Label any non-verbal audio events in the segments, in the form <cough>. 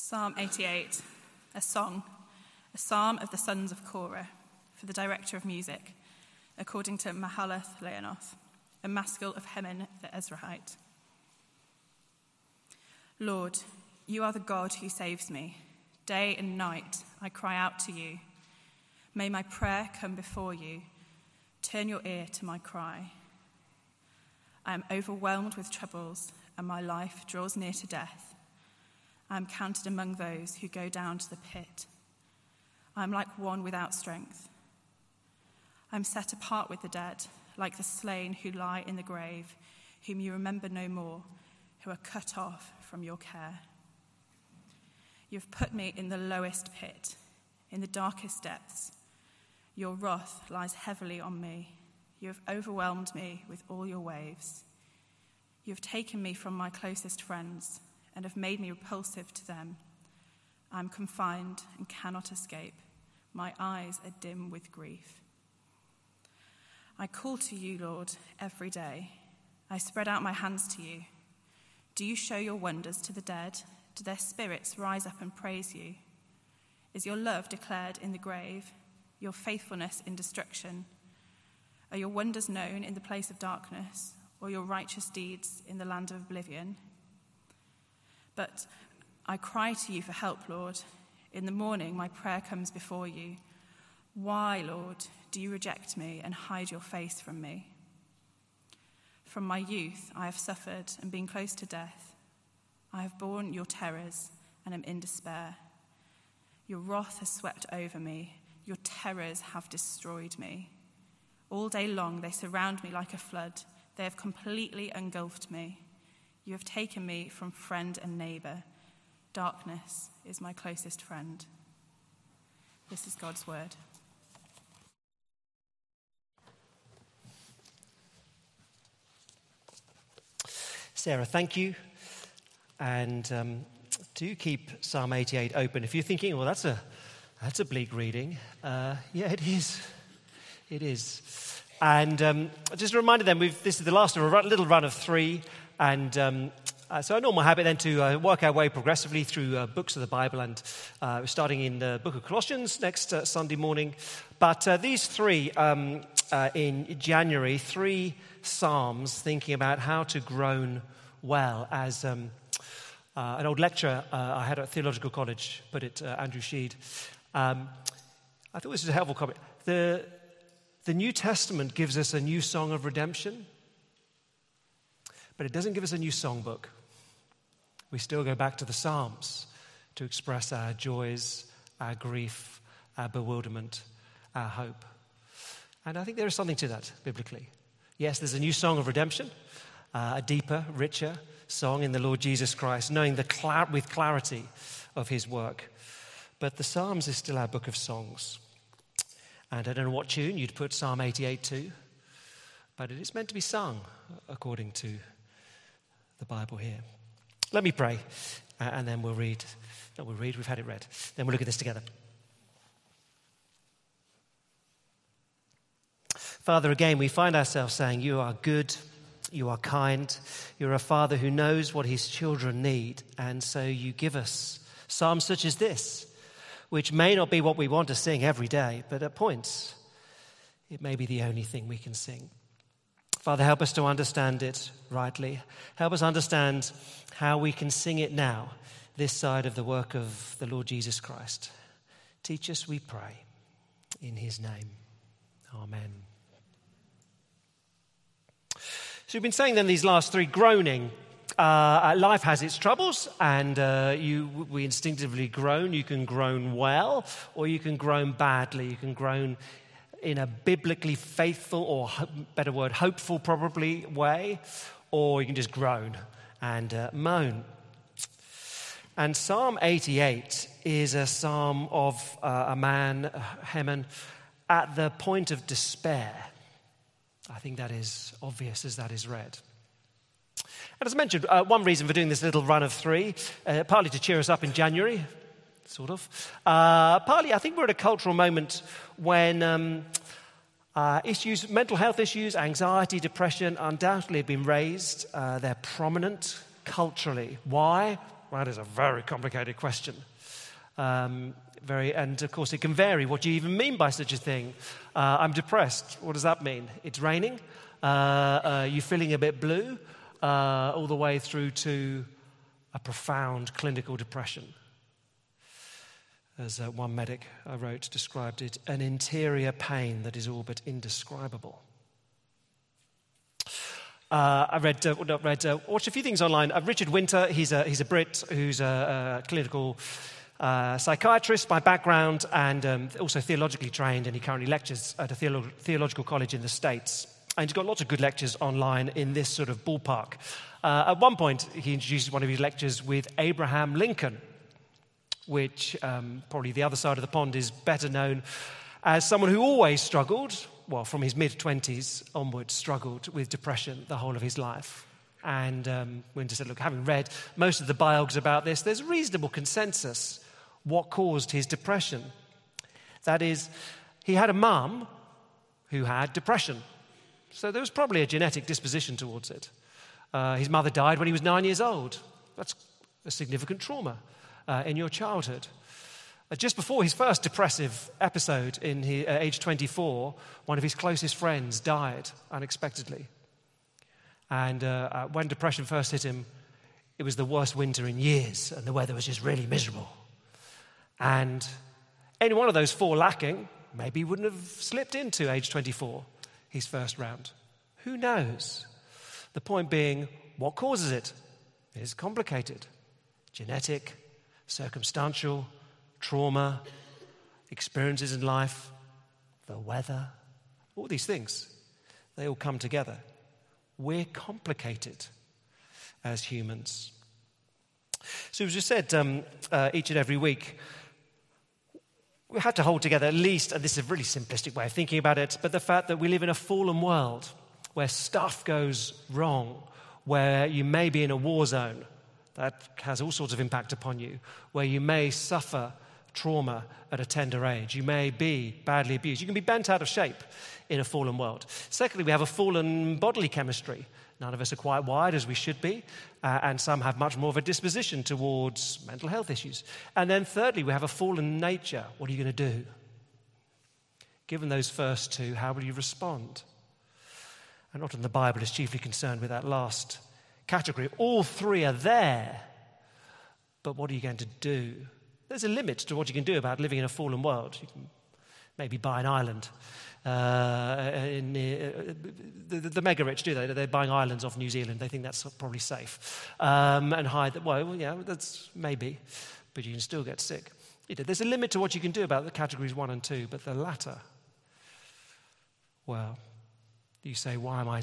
Psalm 88, a song, a psalm of the sons of Korah for the director of music, according to Mahalath Leannoth, a maskil of Heman the Ezrahite. Lord, you are the God who saves me. Day and night I cry out to you. May my prayer come before you. Turn your ear to my cry. I am overwhelmed with troubles, and my life draws near to death. I am counted among those who go down to the pit. I am like one without strength. I am set apart with the dead, like the slain who lie in the grave, whom you remember no more, who are cut off from your care. You have put me in the lowest pit, in the darkest depths. Your wrath lies heavily on me. You have overwhelmed me with all your waves. You have taken me from my closest friends and have made me repulsive to them. I am confined and cannot escape. My eyes are dim with grief. I call to you, Lord, every day. I spread out my hands to you. Do you show your wonders to the dead? Do their spirits rise up and praise you? Is your love declared in the grave, your faithfulness in destruction? Are your wonders known in the place of darkness, or your righteous deeds in the land of oblivion? But I cry to you for help, Lord. In the morning, my prayer comes before you. Why, Lord, do you reject me and hide your face from me? From my youth, I have suffered and been close to death. I have borne your terrors and am in despair. Your wrath has swept over me, your terrors have destroyed me. All day long, they surround me like a flood, they have completely engulfed me. You have taken me from friend and neighbor. Darkness is my closest friend. This is God's word. Sarah, thank you. And um, do keep Psalm 88 open. If you're thinking, well, that's a, that's a bleak reading, uh, yeah, it is. It is. And um, just a reminder then, this is the last of a little run of three. And um, uh, so, our normal habit then to uh, work our way progressively through uh, books of the Bible, and uh, we're starting in the book of Colossians next uh, Sunday morning. But uh, these three um, in January, three Psalms thinking about how to groan well, as um, an old lecturer I had at theological college put it, Andrew Shead. Um, I thought this was a helpful comment. The, the New Testament gives us a new song of redemption but it doesn't give us a new songbook. We still go back to the Psalms to express our joys, our grief, our bewilderment, our hope. And I think there is something to that biblically. Yes, there's a new song of redemption, uh, a deeper, richer song in the Lord Jesus Christ, knowing the cl- with clarity of his work. But the Psalms is still our book of songs. And I don't know what tune you'd put Psalm 88 to, but it is meant to be sung according to the Bible here. Let me pray, uh, and then we'll read. No, we'll read, we've had it read. Then we'll look at this together. Father, again, we find ourselves saying, You are good, you are kind, you're a father who knows what his children need, and so you give us psalms such as this, which may not be what we want to sing every day, but at points, it may be the only thing we can sing. Father, help us to understand it rightly. Help us understand how we can sing it now, this side of the work of the Lord Jesus Christ. Teach us, we pray, in his name. Amen. So, we've been saying then these last three groaning. Uh, life has its troubles, and uh, you, we instinctively groan. You can groan well, or you can groan badly. You can groan in a biblically faithful, or better word, hopeful probably way, or you can just groan and uh, moan. And Psalm 88 is a psalm of uh, a man, Heman, at the point of despair. I think that is obvious as that is read. And as I mentioned, uh, one reason for doing this little run of three, uh, partly to cheer us up in January, sort of. Uh, partly, I think we're at a cultural moment when um, uh, issues, mental health issues, anxiety, depression, undoubtedly have been raised. Uh, they're prominent culturally. Why? That is a very complicated question. Um, very, and of course, it can vary. What do you even mean by such a thing? Uh, I'm depressed. What does that mean? It's raining. Uh, uh, you're feeling a bit blue, all the way through to a profound clinical depression. As uh, one medic I wrote described it, an interior pain that is all but indescribable. Uh, I read, uh, not read, uh, watched a few things online. Uh, Richard Winter, he's a, he's a Brit who's a, a clinical uh, psychiatrist by background and um, also theologically trained, and he currently lectures at a theolo- theological college in the States. And he's got lots of good lectures online in this sort of ballpark. Uh, at one point, he introduces one of his lectures with Abraham Lincoln, which um, probably the other side of the pond is better known as someone who always struggled, well, from his mid 20s onwards, struggled with depression the whole of his life. And um, Winter said, look, having read most of the biogs about this, there's reasonable consensus what caused his depression. That is, he had a mum who had depression. So there was probably a genetic disposition towards it. Uh, his mother died when he was nine years old. That's a significant trauma uh, in your childhood. Uh, just before his first depressive episode, in his, uh, age 24, one of his closest friends died unexpectedly. And uh, uh, when depression first hit him, it was the worst winter in years, and the weather was just really miserable. And any one of those four lacking, maybe he wouldn't have slipped into age 24, his first round. Who knows? The point being, what causes it is complicated genetic, circumstantial, trauma, experiences in life, the weather, all these things. They all come together. We're complicated as humans. So, as we said um, uh, each and every week, we have to hold together at least, and this is a really simplistic way of thinking about it, but the fact that we live in a fallen world where stuff goes wrong, where you may be in a war zone that has all sorts of impact upon you, where you may suffer trauma at a tender age, you may be badly abused, you can be bent out of shape in a fallen world. Secondly, we have a fallen bodily chemistry. None of us are quite wired as we should be, uh, and some have much more of a disposition towards mental health issues. And then, thirdly, we have a fallen nature. What are you going to do? Given those first two, how will you respond? And often the Bible is chiefly concerned with that last category. All three are there, but what are you going to do? There's a limit to what you can do about living in a fallen world. You can maybe buy an island uh, in, uh, the, the, mega rich do they? They're buying islands off New Zealand. They think that's probably safe. Um, and hide that, well, yeah, that's maybe, but you can still get sick. There's a limit to what you can do about the categories one and two, but the latter, well, you say, why am I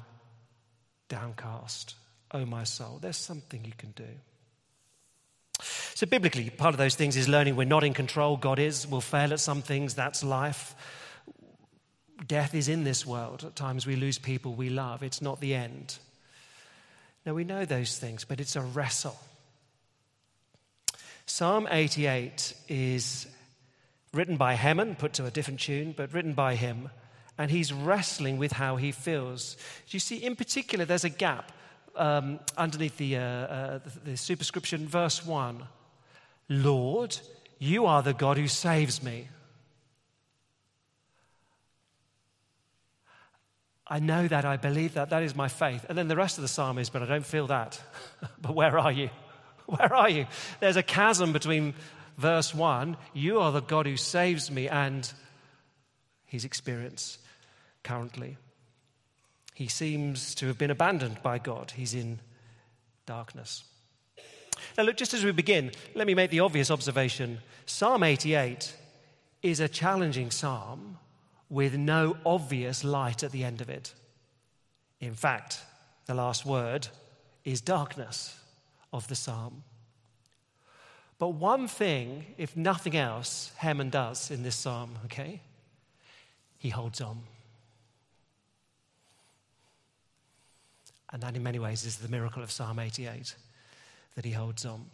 downcast? Oh, my soul. There's something you can do. So, biblically, part of those things is learning we're not in control. God is. We'll fail at some things. That's life. Death is in this world. At times we lose people we love. It's not the end. Now we know those things, but it's a wrestle. Psalm 88 is written by Heman, put to a different tune, but written by him, and he's wrestling with how he feels. You see, in particular, there's a gap um, underneath the, uh, uh, the superscription, verse 1 Lord, you are the God who saves me. I know that, I believe that, that is my faith. And then the rest of the psalm is, but I don't feel that. <laughs> but where are you? <laughs> Where are you? There's a chasm between verse 1, you are the God who saves me, and his experience currently. He seems to have been abandoned by God, he's in darkness. Now, look, just as we begin, let me make the obvious observation Psalm 88 is a challenging psalm with no obvious light at the end of it. In fact, the last word is darkness of the psalm. But one thing, if nothing else, Heman does in this psalm, okay? He holds on. And that, in many ways, is the miracle of Psalm 88 that he holds on.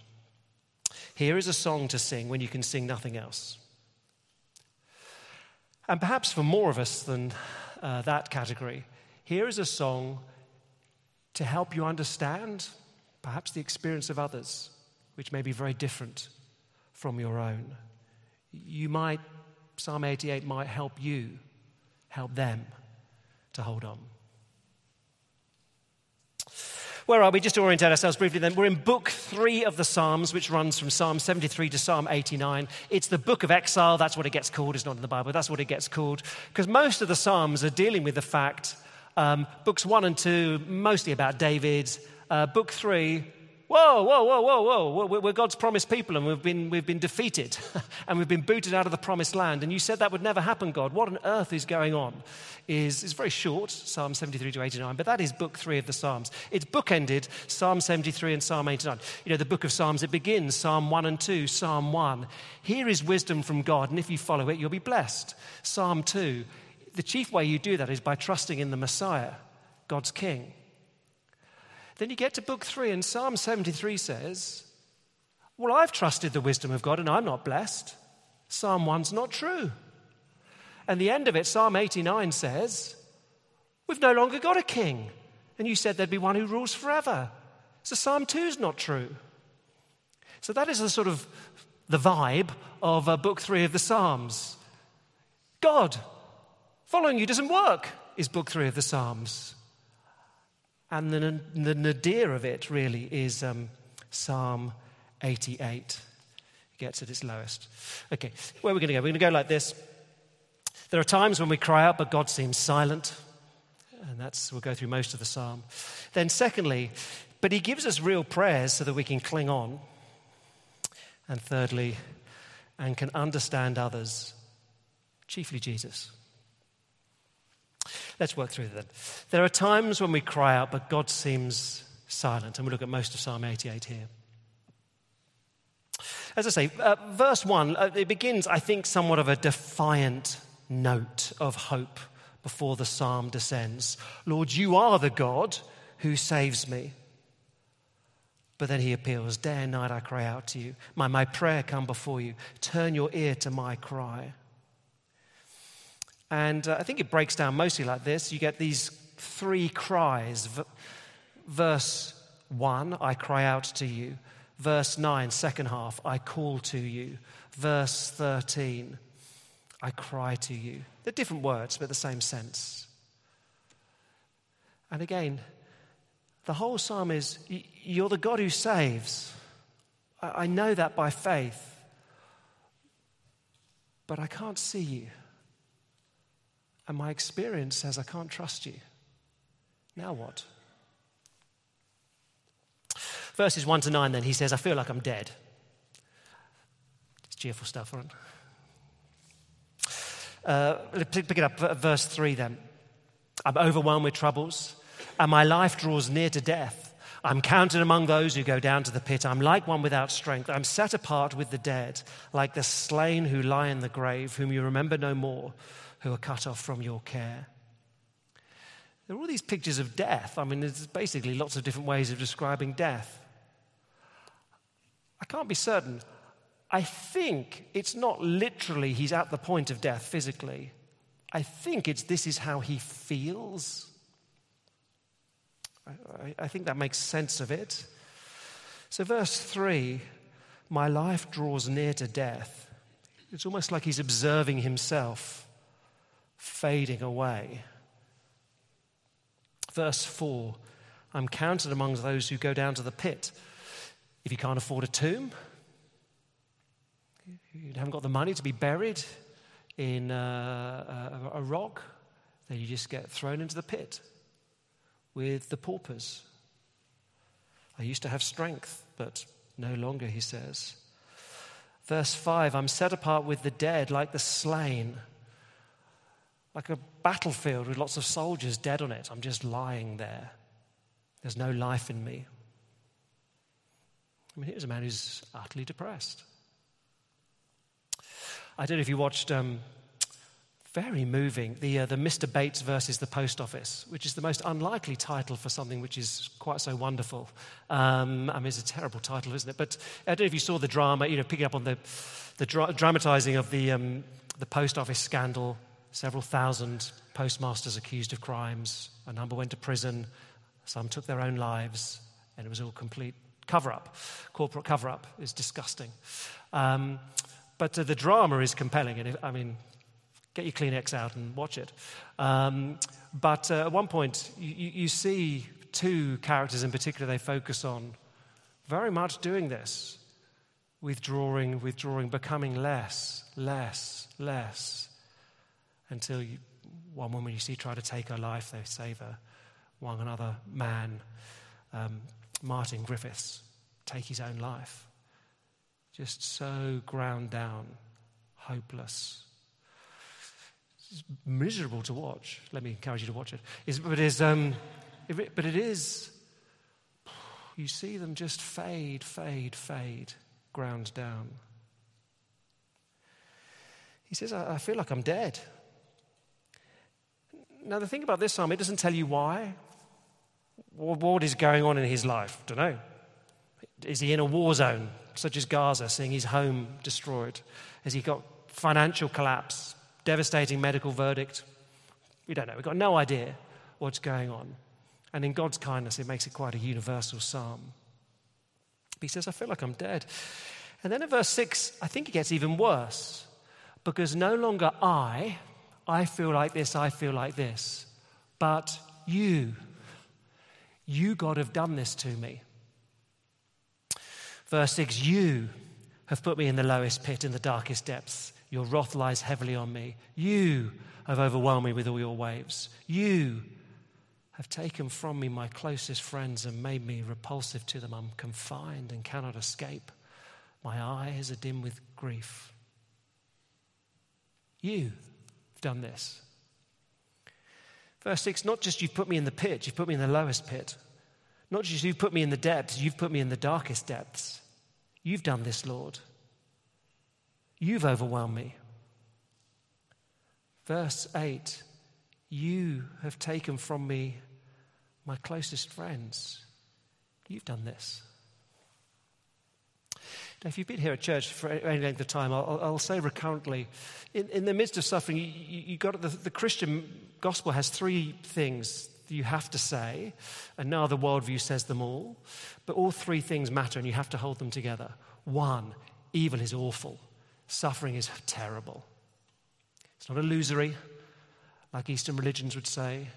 Here is a song to sing when you can sing nothing else. And perhaps for more of us than uh, that category, here is a song to help you understand perhaps the experience of others which may be very different from your own. You might, Psalm 88 might help you, help them to hold on. Where are we? Just to orientate ourselves briefly then. We're in book three of the Psalms, which runs from Psalm 73 to Psalm 89. It's the book of exile. That's what it gets called. It's not in the Bible. That's what it gets called. Because most of the Psalms are dealing with the fact, um, books one and two, mostly about David. Uh, book three, Whoa, whoa, whoa, whoa, whoa. We're God's promised people and we've been, we've been defeated <laughs> and we've been booted out of the promised land. And you said that would never happen, God. What on earth is going on? Is, is very short, Psalm 73 to 89, but that is book three of the Psalms. It's bookended, Psalm 73 and Psalm 89. You know, the book of Psalms, it begins Psalm 1 and 2, Psalm 1. Here is wisdom from God, and if you follow it, you'll be blessed. Psalm 2. The chief way you do that is by trusting in the Messiah, God's King. Then you get to book three, and Psalm 73 says, Well, I've trusted the wisdom of God and I'm not blessed. Psalm 1's not true. And the end of it, Psalm 89 says, We've no longer got a king. And you said there'd be one who rules forever. So Psalm 2's not true. So that is the sort of the vibe of uh, book three of the Psalms. God, following you doesn't work, is book three of the Psalms. And the, the nadir of it really is um, Psalm 88. It gets at its lowest. Okay, where are we going to go? We're going to go like this. There are times when we cry out, but God seems silent. And that's, we'll go through most of the psalm. Then, secondly, but He gives us real prayers so that we can cling on. And thirdly, and can understand others, chiefly Jesus. Let's work through them. There are times when we cry out, but God seems silent. And we look at most of Psalm 88 here. As I say, uh, verse 1, uh, it begins, I think, somewhat of a defiant note of hope before the psalm descends. Lord, you are the God who saves me. But then he appeals, Day and night I cry out to you. My, my prayer come before you. Turn your ear to my cry. And uh, I think it breaks down mostly like this. You get these three cries. V- verse 1, I cry out to you. Verse 9, second half, I call to you. Verse 13, I cry to you. They're different words, but the same sense. And again, the whole psalm is You're the God who saves. I know that by faith, but I can't see you. And my experience says, I can't trust you. Now what? Verses 1 to 9, then, he says, I feel like I'm dead. It's cheerful stuff, right? Uh, pick it up, verse 3 then. I'm overwhelmed with troubles, and my life draws near to death. I'm counted among those who go down to the pit. I'm like one without strength. I'm set apart with the dead, like the slain who lie in the grave, whom you remember no more who are cut off from your care. There are all these pictures of death. I mean, there's basically lots of different ways of describing death. I can't be certain. I think it's not literally he's at the point of death physically. I think it's this is how he feels. I, I, think that makes sense of it. So, verse 3 my life draws near to death. It's almost like he's observing himself fading away. Verse 4 I'm counted among those who go down to the pit. If you can't afford a tomb, you haven't got the money to be buried in uh, a, a rock, then you just get thrown into the pit with the paupers. I used to have strength, but no longer, he says. Verse 5 I'm set apart with the dead, like the slain like a battlefield with lots of soldiers dead on it. I'm just lying there. There's no life in me. I mean, here's a man who's utterly depressed. I don't know if you watched, um, very moving, the, uh, the Mr. Bates versus the Post Office, which is the most unlikely title for something which is quite so wonderful. Um, I mean, it's a terrible title, isn't it? But I don't know if you saw the drama, you know, picking up on the, the dra- dramatizing of the, um, the post office scandal several thousand postmasters accused of crimes. A number went to prison. Some took their own lives. And it was all complete cover up. Corporate cover up is disgusting. Um, but uh, the drama is compelling. And if, I mean, get your Kleenex out and watch it. Um, but uh, at one point, you, you see two characters in particular they focus on very much doing this withdrawing, withdrawing, becoming less, less, less, until you, one woman you see try to take her life, they save her. One another man, um, Martin Griffiths, take his own life. Just so ground down, hopeless. It's miserable to watch. Let me encourage you to watch it. It's, but, it is, um, it, but it is, you see them just fade, fade, fade ground down. He says, I, I feel like I'm dead. Now, the thing about this psalm, it doesn't tell you why. What is going on in his life? Don't know. Is he in a war zone, such as Gaza, seeing his home destroyed? Has he got financial collapse, devastating medical verdict? We don't know. We've got no idea what's going on. And in God's kindness, it makes it quite a universal psalm. He says, I feel like I'm dead. And then in verse 6, I think it gets even worse because no longer I, I feel like this, I feel like this, but you, you, God, have done this to me. Verse 6 You have put me in the lowest pit, in the darkest depths. Your wrath lies heavily on me. You have overwhelmed me with all your waves. You have taken from me my closest friends and made me repulsive to them. I'm confined and cannot escape. My eyes are dim with grief. You done this. Verse 6 Not just you've put me in the pit, you've put me in the lowest pit. Not just you've put me in the depths, you've put me in the darkest depths. You've done this, Lord. You've overwhelmed me. Verse 8 You have taken from me my closest friends. You've done this. If you've been here at church for any length of time, I'll, I'll say recurrently in, in, the midst of suffering, you, you, you got the, the Christian gospel has three things you have to say, and now the worldview says them all. But all three things matter, and you have to hold them together. One, evil is awful, suffering is terrible. It's not illusory, like Eastern religions would say.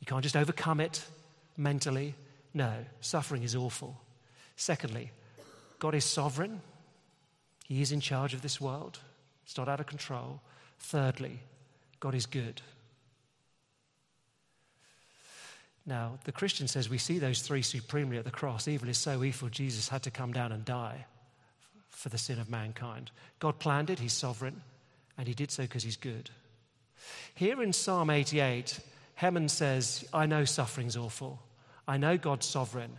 You can't just overcome it mentally. No, suffering is awful. Secondly, God is sovereign, He is in charge of this world, it's not out of control. Thirdly, God is good. Now, the Christian says we see those three supremely at the cross. Evil is so evil, Jesus had to come down and die for the sin of mankind. God planned it, He's sovereign, and He did so because He's good. Here in Psalm 88, Heman says, I know suffering's awful. I know God's sovereign.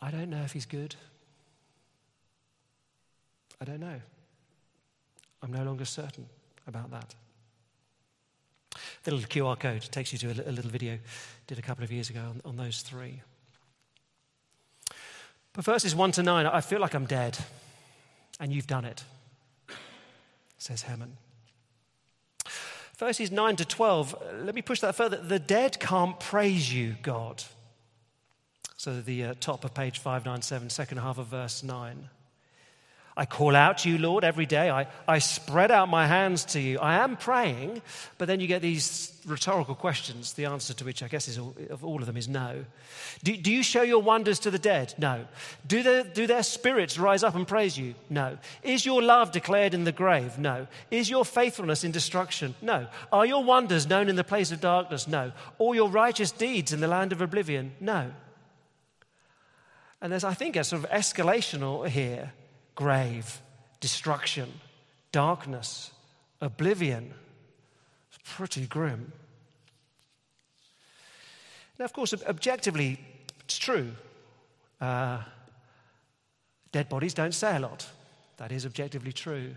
I don't know if he's good. I don't know. I'm no longer certain about that. The little QR code takes you to a, little video did a couple of years ago on, on those three. But verses 1 to 9, I feel like I'm dead, and you've done it, says Heman. Verses 9 to 12, let me push that further. The dead can't praise you, God. So, the uh, top of page 597, second half of verse 9. I call out to you, Lord, every day. I, I spread out my hands to you. I am praying, but then you get these rhetorical questions, the answer to which I guess is all, of all of them is no. Do, do you show your wonders to the dead? No. Do, their, do their spirits rise up and praise you? No. Is your love declared in the grave? No. Is your faithfulness in destruction? No. Are your wonders known in the place of darkness? No. All your righteous deeds in the land of oblivion? No. And there's, I think, a sort of escalation here grave, destruction, darkness, oblivion. It's pretty grim. Now, of course, objectively, it's true. Uh, dead bodies don't say a lot. That is objectively true.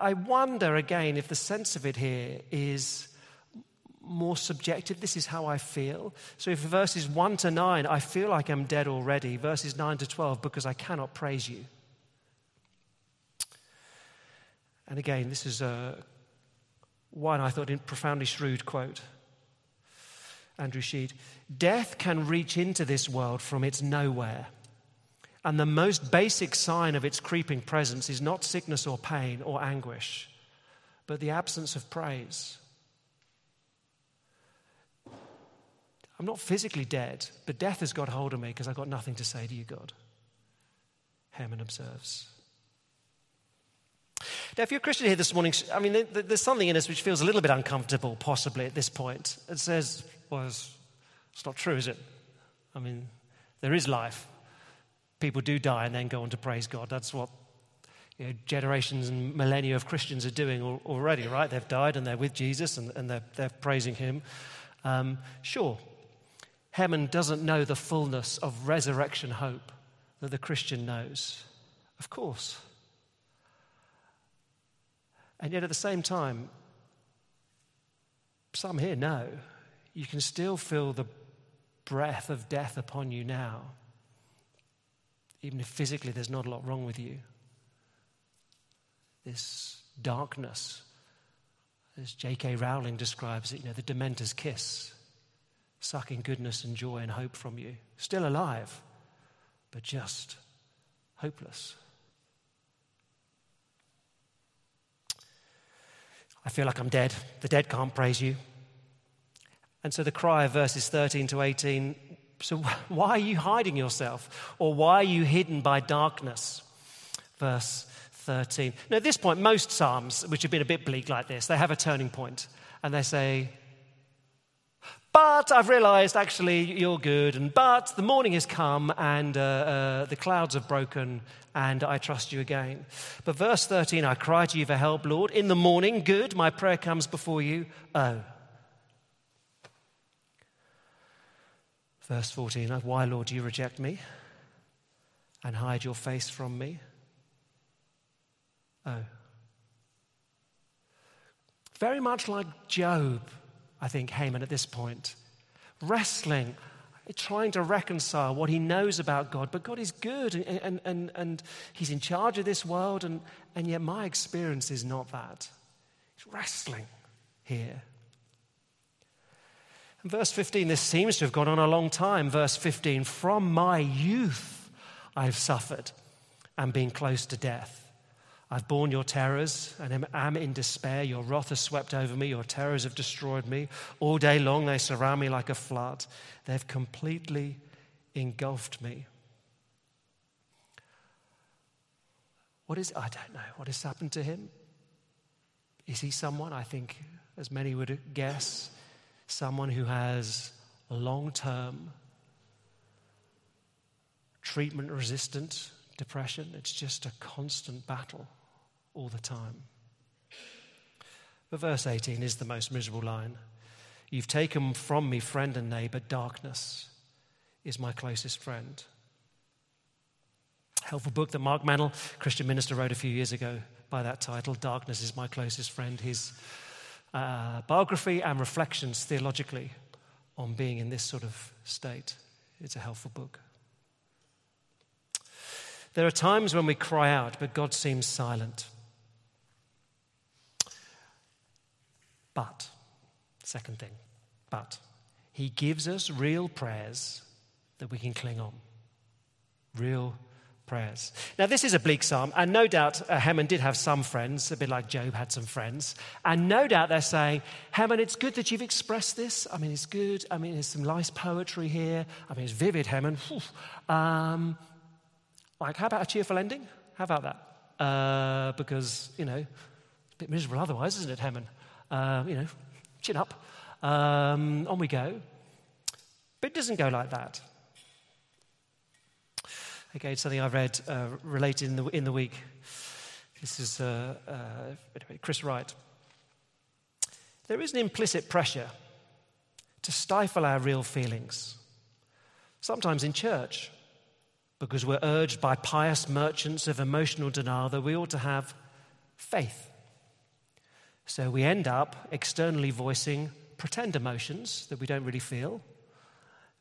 I wonder again if the sense of it here is more subjective. This is how I feel. So, if verses 1 to 9, I feel like I'm dead already, verses 9 to 12, because I cannot praise you. And again, this is a, one I thought profoundly shrewd quote. Andrew Shead, death can reach into this world from its nowhere. And the most basic sign of its creeping presence is not sickness or pain or anguish, but the absence of praise. I'm not physically dead, but death has got hold of me because I've got nothing to say to you, God. Heman observes. Now, if you're a Christian here this morning, I mean, there's something in us which feels a little bit uncomfortable, possibly at this point. It says, well, it's, it's not true, is it? I mean, there is life. People do die and then go on to praise God. That's what you know, generations and millennia of Christians are doing already, right? They've died and they're with Jesus and, and they're, they're praising Him. Um, sure, Heman doesn't know the fullness of resurrection hope that the Christian knows. Of course. And yet at the same time, some here know you can still feel the breath of death upon you now, even if physically there's not a lot wrong with you. This darkness, as J.K. Rowling describes it, you know, the dementor's kiss sucking goodness and joy and hope from you. Still alive, but just hopeless. I feel like I'm dead. The dead can't praise you. And so the cry of verses 13 to 18 so <laughs> why are you hiding yourself? Or why are you hidden by darkness? Verse 13. Now, at this point, most Psalms, which have been a bit bleak like this, they have a turning point and they say, but I've realized actually you're good, and but the morning has come and uh, uh, the clouds have broken, and I trust you again. But verse 13, I cry to you for help, Lord. In the morning, good, my prayer comes before you. Oh. Verse 14, why, Lord, do you reject me and hide your face from me? Oh. Very much like Job I think, Heman at this point. Wrestling, trying to reconcile what he knows about God. But God is good and, and, and, and he's in charge of this world, and, and yet my experience is not that. He's wrestling here. And verse 15, this seems to have gone on a long time. Verse 15, from my youth I've suffered and been close to death. I've borne your terrors and am in despair. Your wrath has swept over me. Your terrors have destroyed me. All day long they surround me like a flood. They've completely engulfed me. What is, I don't know, what has happened to him? Is he someone, I think, as many would guess, someone who has long term treatment resistant depression? It's just a constant battle all the time. But verse 18 is the most miserable line. You've taken from me friend and neighbor, darkness is my closest friend. Helpful book that Mark Meynell, Christian minister, wrote a few years ago by that title, Darkness is My Closest Friend. His uh, biography and reflections theologically on being in this sort of state. It's a helpful book. There are times when we cry out, but God seems silent. But, second thing, but, he gives us real prayers that we can cling on. Real prayers. Now, this is a bleak psalm, and no doubt uh, did have some friends, a bit like Job had some friends. And no doubt they're saying, Heman, it's good that you've expressed this. I mean, it's good. I mean, there's some nice poetry here. I mean, it's vivid, Heman. Um, like, how about a cheerful ending? How about that? Uh, because, you know, it's a bit miserable otherwise, isn't it, Heman? Uh, you know, chin up. Um, on we go. But it doesn't go like that. Okay, it's something I've read uh, related in the, in the week. This is uh, uh, Chris Wright. There is an implicit pressure to stifle our real feelings, sometimes in church, because we're urged by pious merchants of emotional denial that we ought to have faith. So we end up externally voicing pretend emotions that we don't really feel,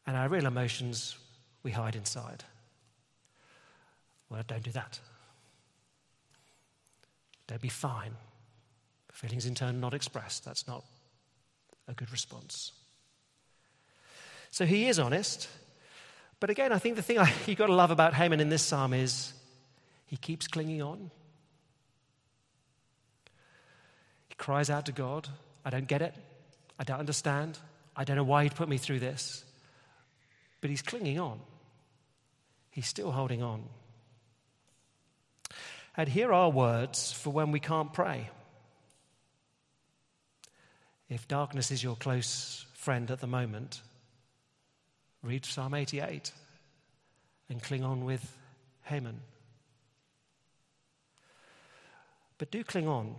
and our real emotions we hide inside. Well, don't do that. Don't be fine. Feelings in turn not expressed. That's not a good response. So he is honest. But again, I think the thing I, <laughs> you've got to love about Heman in this psalm is he keeps clinging on. He cries out to God, I don't get it. I don't understand. I don't know why he'd put me through this. But he's clinging on. He's still holding on. And here are words for when we can't pray. If darkness is your close friend at the moment, read Psalm 88 and cling on with Heman. But do cling on.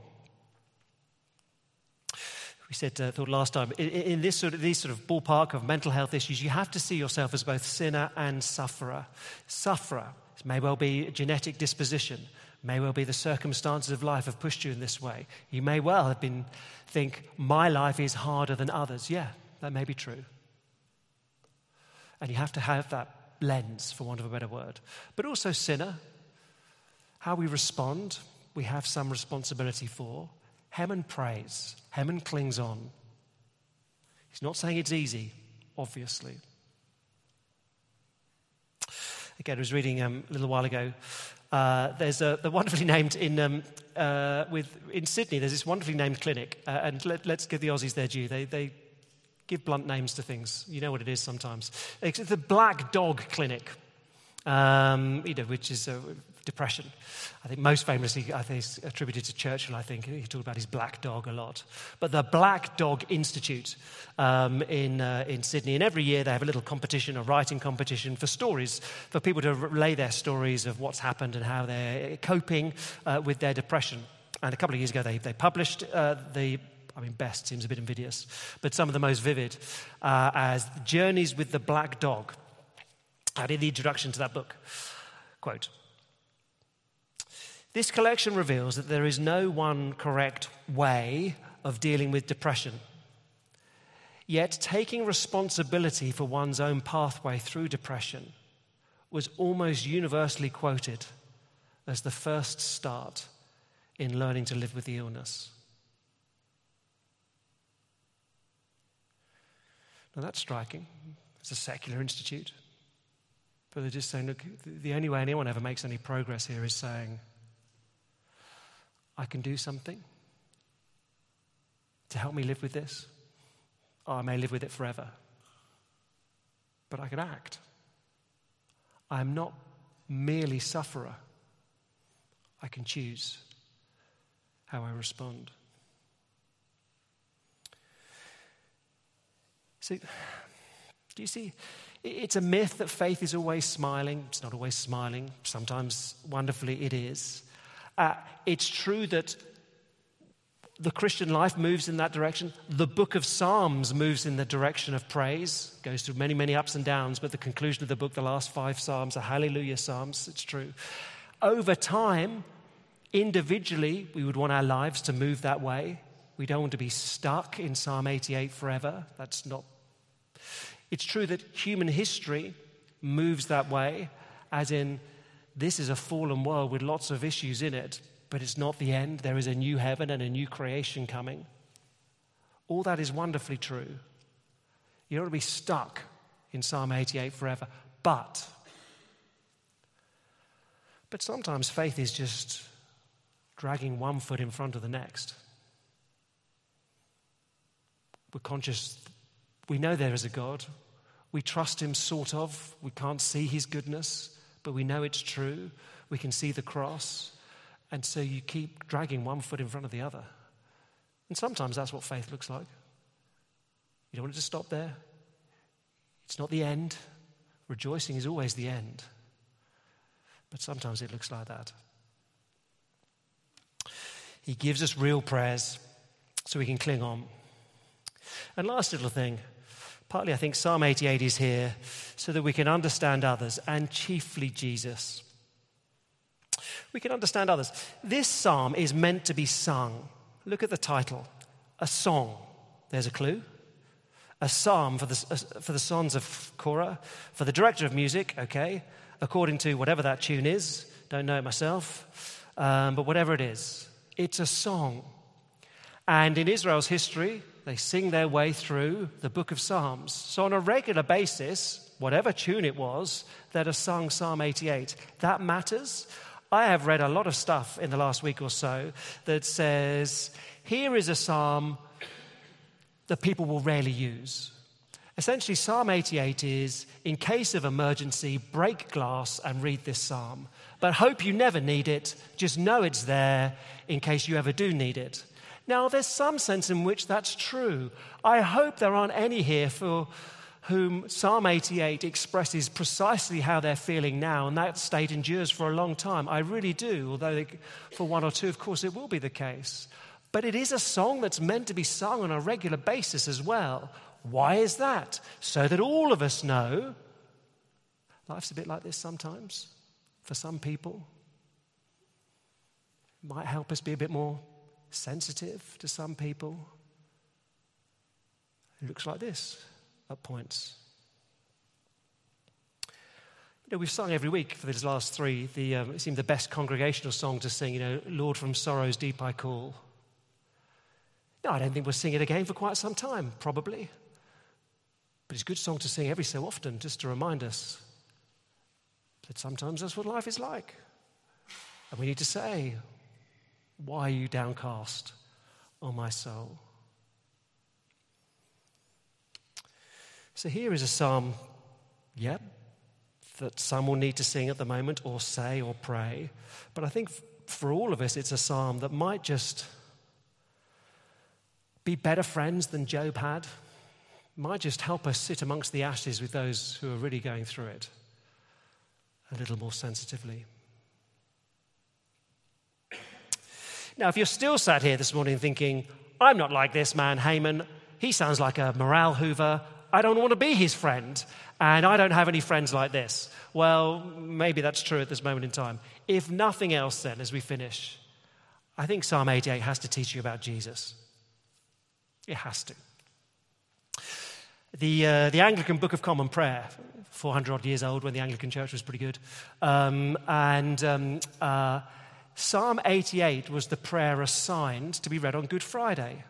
We said, uh, thought last time, in, in, this sort of, these sort of ballpark of mental health issues, you have to see yourself as both sinner and sufferer. Sufferer may well be a genetic disposition, may well be the circumstances of life have pushed you in this way. You may well have been think, my life is harder than others. Yeah, that may be true. And you have to have that lens, for want of a better word. But also, sinner, how we respond, we have some responsibility for. Heman prays, Heman clings on. He's not saying it's easy, obviously. Again, I was reading um, a little while ago. Uh, there's a the wonderfully named in um, uh, with in Sydney. There's this wonderfully named clinic, uh, and let, us give the Aussies their due. They they give blunt names to things. You know what it is sometimes. It's the Black Dog Clinic, um, you know, which is uh, depression. I think most famously, I think it's attributed to Churchill, I think. He talked about his black dog a lot. But the Black Dog Institute um, in, uh, in Sydney, and every year they have a little competition, a writing competition for stories, for people to relay their stories of what's happened and how they're coping uh, with their depression. And a couple of years ago, they, they published uh, the I mean, best seems a bit invidious, but some of the most vivid uh, as Journeys with the Black Dog. I did the introduction to that book. Quote This collection reveals that there is no one correct way of dealing with depression. Yet, taking responsibility for one's own pathway through depression was almost universally quoted as the first start in learning to live with the illness. Now that's striking. It's a secular institute. But they're just saying, look, the only way anyone ever makes any progress here is saying, I can do something to help me live with this. I may live with it forever. But I can act. I am not merely sufferer. I can choose how I respond. See, do you see? It's a myth that faith is always smiling. It's not always smiling. Sometimes, wonderfully, it is. Uh, it's true that the Christian life moves in that direction. The book of Psalms moves in the direction of praise, goes through many, many ups and downs, but the conclusion of the book, the last five Psalms, are hallelujah Psalms. It's true. Over time, individually, we would want our lives to move that way. We don't want to be stuck in Psalm 88 forever. That's not it's true that human history moves that way, as in, this is a fallen world with lots of issues in it, but it's not the end. There is a new heaven and a new creation coming. All that is wonderfully true. You don't want to be stuck in Psalm 88 forever. But, but sometimes faith is just dragging one foot in front of the next. We're conscious we know there is a God. We trust Him, sort of. We can't see His goodness, but we know it's true. We can see the cross. And so you keep dragging one foot in front of the other. And sometimes that's what faith looks like. You don't want it to stop there. It's not the end. Rejoicing is always the end. But sometimes it looks like that. He gives us real prayers so we can cling on. And last little thing Partly, I think Psalm 88 is here so that we can understand others, and chiefly Jesus. We can understand others. This psalm is meant to be sung. Look at the title a song. There's a clue. A psalm for the, for the sons of Korah, for the director of music, okay, according to whatever that tune is. Don't know it myself, um, but whatever it is, it's a song. And in Israel's history, they sing their way through the book of Psalms. So, on a regular basis, whatever tune it was that are sung Psalm 88, that matters. I have read a lot of stuff in the last week or so that says, here is a psalm that people will rarely use. Essentially, Psalm 88 is in case of emergency, break glass and read this psalm. But hope you never need it, just know it's there in case you ever do need it. Now, there's some sense in which that's true. I hope there aren't any here for whom Psalm 88 expresses precisely how they're feeling now, and that state endures for a long time. I really do, although they, for one or two, of course, it will be the case. But it is a song that's meant to be sung on a regular basis as well. Why is that? So that all of us know life's a bit like this sometimes for some people. It might help us be a bit more sensitive to some people. It looks like this at points. You know, we've sung every week for these last three. The, um, it seemed the best congregational song to sing, you know, Lord, from sorrows deep I call. No, I don't think we'll sing it again for quite some time, probably. But it's a good song to sing every so often, just to remind us that sometimes that's what life is like. And we need to say, Why are you downcast, O my soul? So here is a psalm, yeah, that some will need to sing at the moment, or say, or pray. But I think for all of us, it's a psalm that might just be better friends than Job had might just help us sit amongst the ashes with those who are really going through it a little more sensitively. Now, if you're still sat here this morning thinking, I'm not like this man, Heman, he sounds like a morale hoover, I don't want to be his friend, and I don't have any friends like this. Well, maybe that's true at this moment in time. If nothing else, then, as we finish, I think Psalm 88 has to teach you about Jesus. It has to. The, uh, the Anglican Book of Common Prayer, 400 odd years old when the Anglican Church was pretty good. Um, and um, uh, Psalm 88 was the prayer assigned to be read on Good Friday.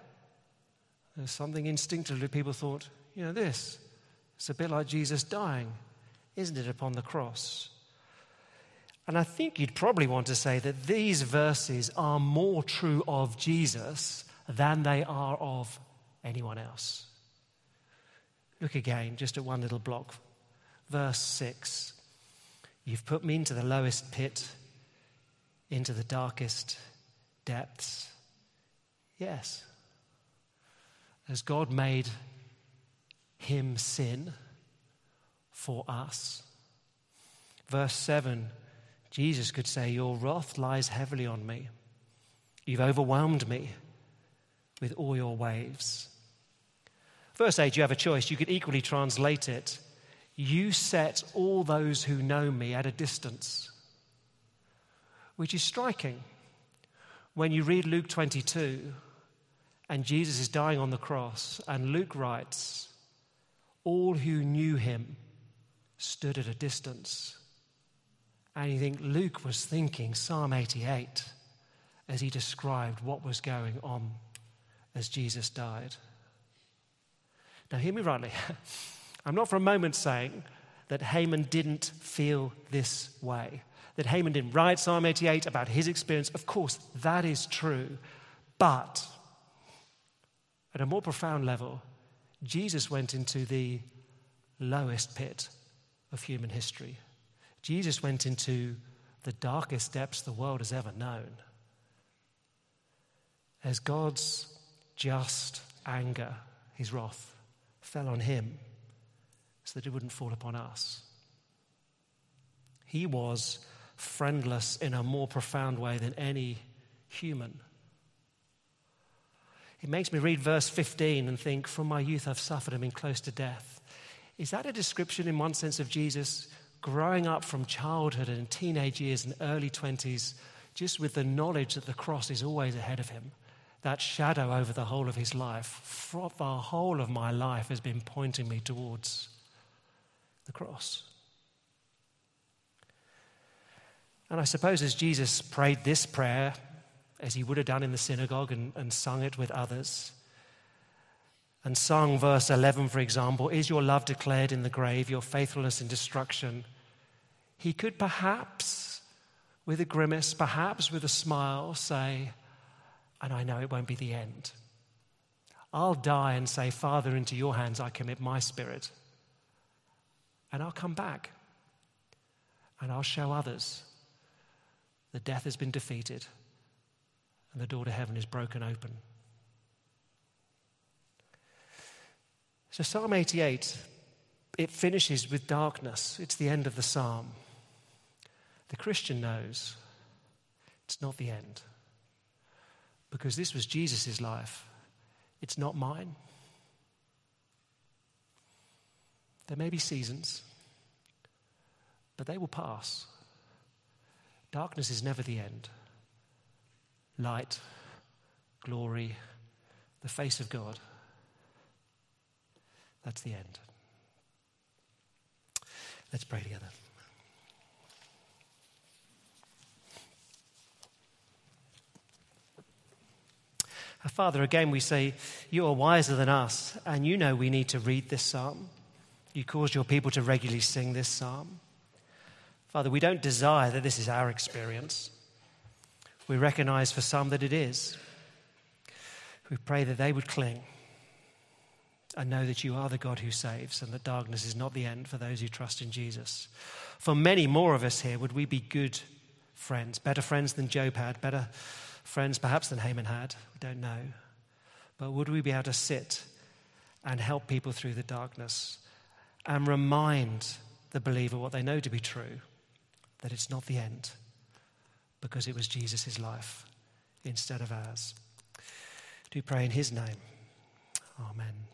There's something instinctively people thought, you know, this, it's a bit like Jesus dying, isn't it, upon the cross? And I think you'd probably want to say that these verses are more true of Jesus than they are of anyone else. Look again, just at one little block. Verse 6 You've put me into the lowest pit, into the darkest depths. Yes. As God made him sin for us. Verse 7 Jesus could say, Your wrath lies heavily on me. You've overwhelmed me with all your waves. Verse 8, you have a choice. You could equally translate it You set all those who know me at a distance, which is striking. When you read Luke 22 and Jesus is dying on the cross, and Luke writes, All who knew him stood at a distance. And you think Luke was thinking Psalm 88 as he described what was going on as Jesus died. Now, hear me rightly. <laughs> I'm not for a moment saying that Heman didn't feel this way, that Heman didn't write Psalm 88 about his experience. Of course, that is true. But at a more profound level, Jesus went into the lowest pit of human history. Jesus went into the darkest depths the world has ever known. As God's just anger, his wrath, fell on him so that it wouldn't fall upon us. He was friendless in a more profound way than any human. It makes me read verse 15 and think, From my youth I've suffered and been close to death. Is that a description, in one sense, of Jesus growing up from childhood and teenage years and early 20s, just with the knowledge that the cross is always ahead of him? that shadow over the whole of his life, for the whole of my life, has been pointing me towards the cross. And I suppose as Jesus prayed this prayer, as he would have done in the synagogue and, and sung it with others, and sung verse 11, for example, Is your love declared in the grave, your faithfulness in destruction? He could perhaps, with a grimace, perhaps with a smile, say, And I know it won't be the end. I'll die and say, Father, into your hands I commit my spirit. And I'll come back and I'll show others that death has been defeated and the door to heaven is broken open. So, Psalm 88, it finishes with darkness. It's the end of the psalm. The Christian knows it's not the end because this was Jesus' life, it's not mine. There may be seasons, but they will pass. Darkness is never the end. Light, glory, the face of God. That's the end. Let's pray together. Our Father, again we say, You are wiser than us, and you know we need to read this psalm. You caused your people to regularly sing this psalm. Father, we don't desire that this is our experience. We recognize for some that it is. We pray that they would cling and know that you are the God who saves and that darkness is not the end for those who trust in Jesus. For many more of us here, would we be good friends, better friends than Job had, better friends perhaps than Heman had? We don't know. But would we be able to sit and help people through the darkness and remind the believer what they know to be true? That it's not the end because it was Jesus' life instead of ours. Do pray in his name. Amen.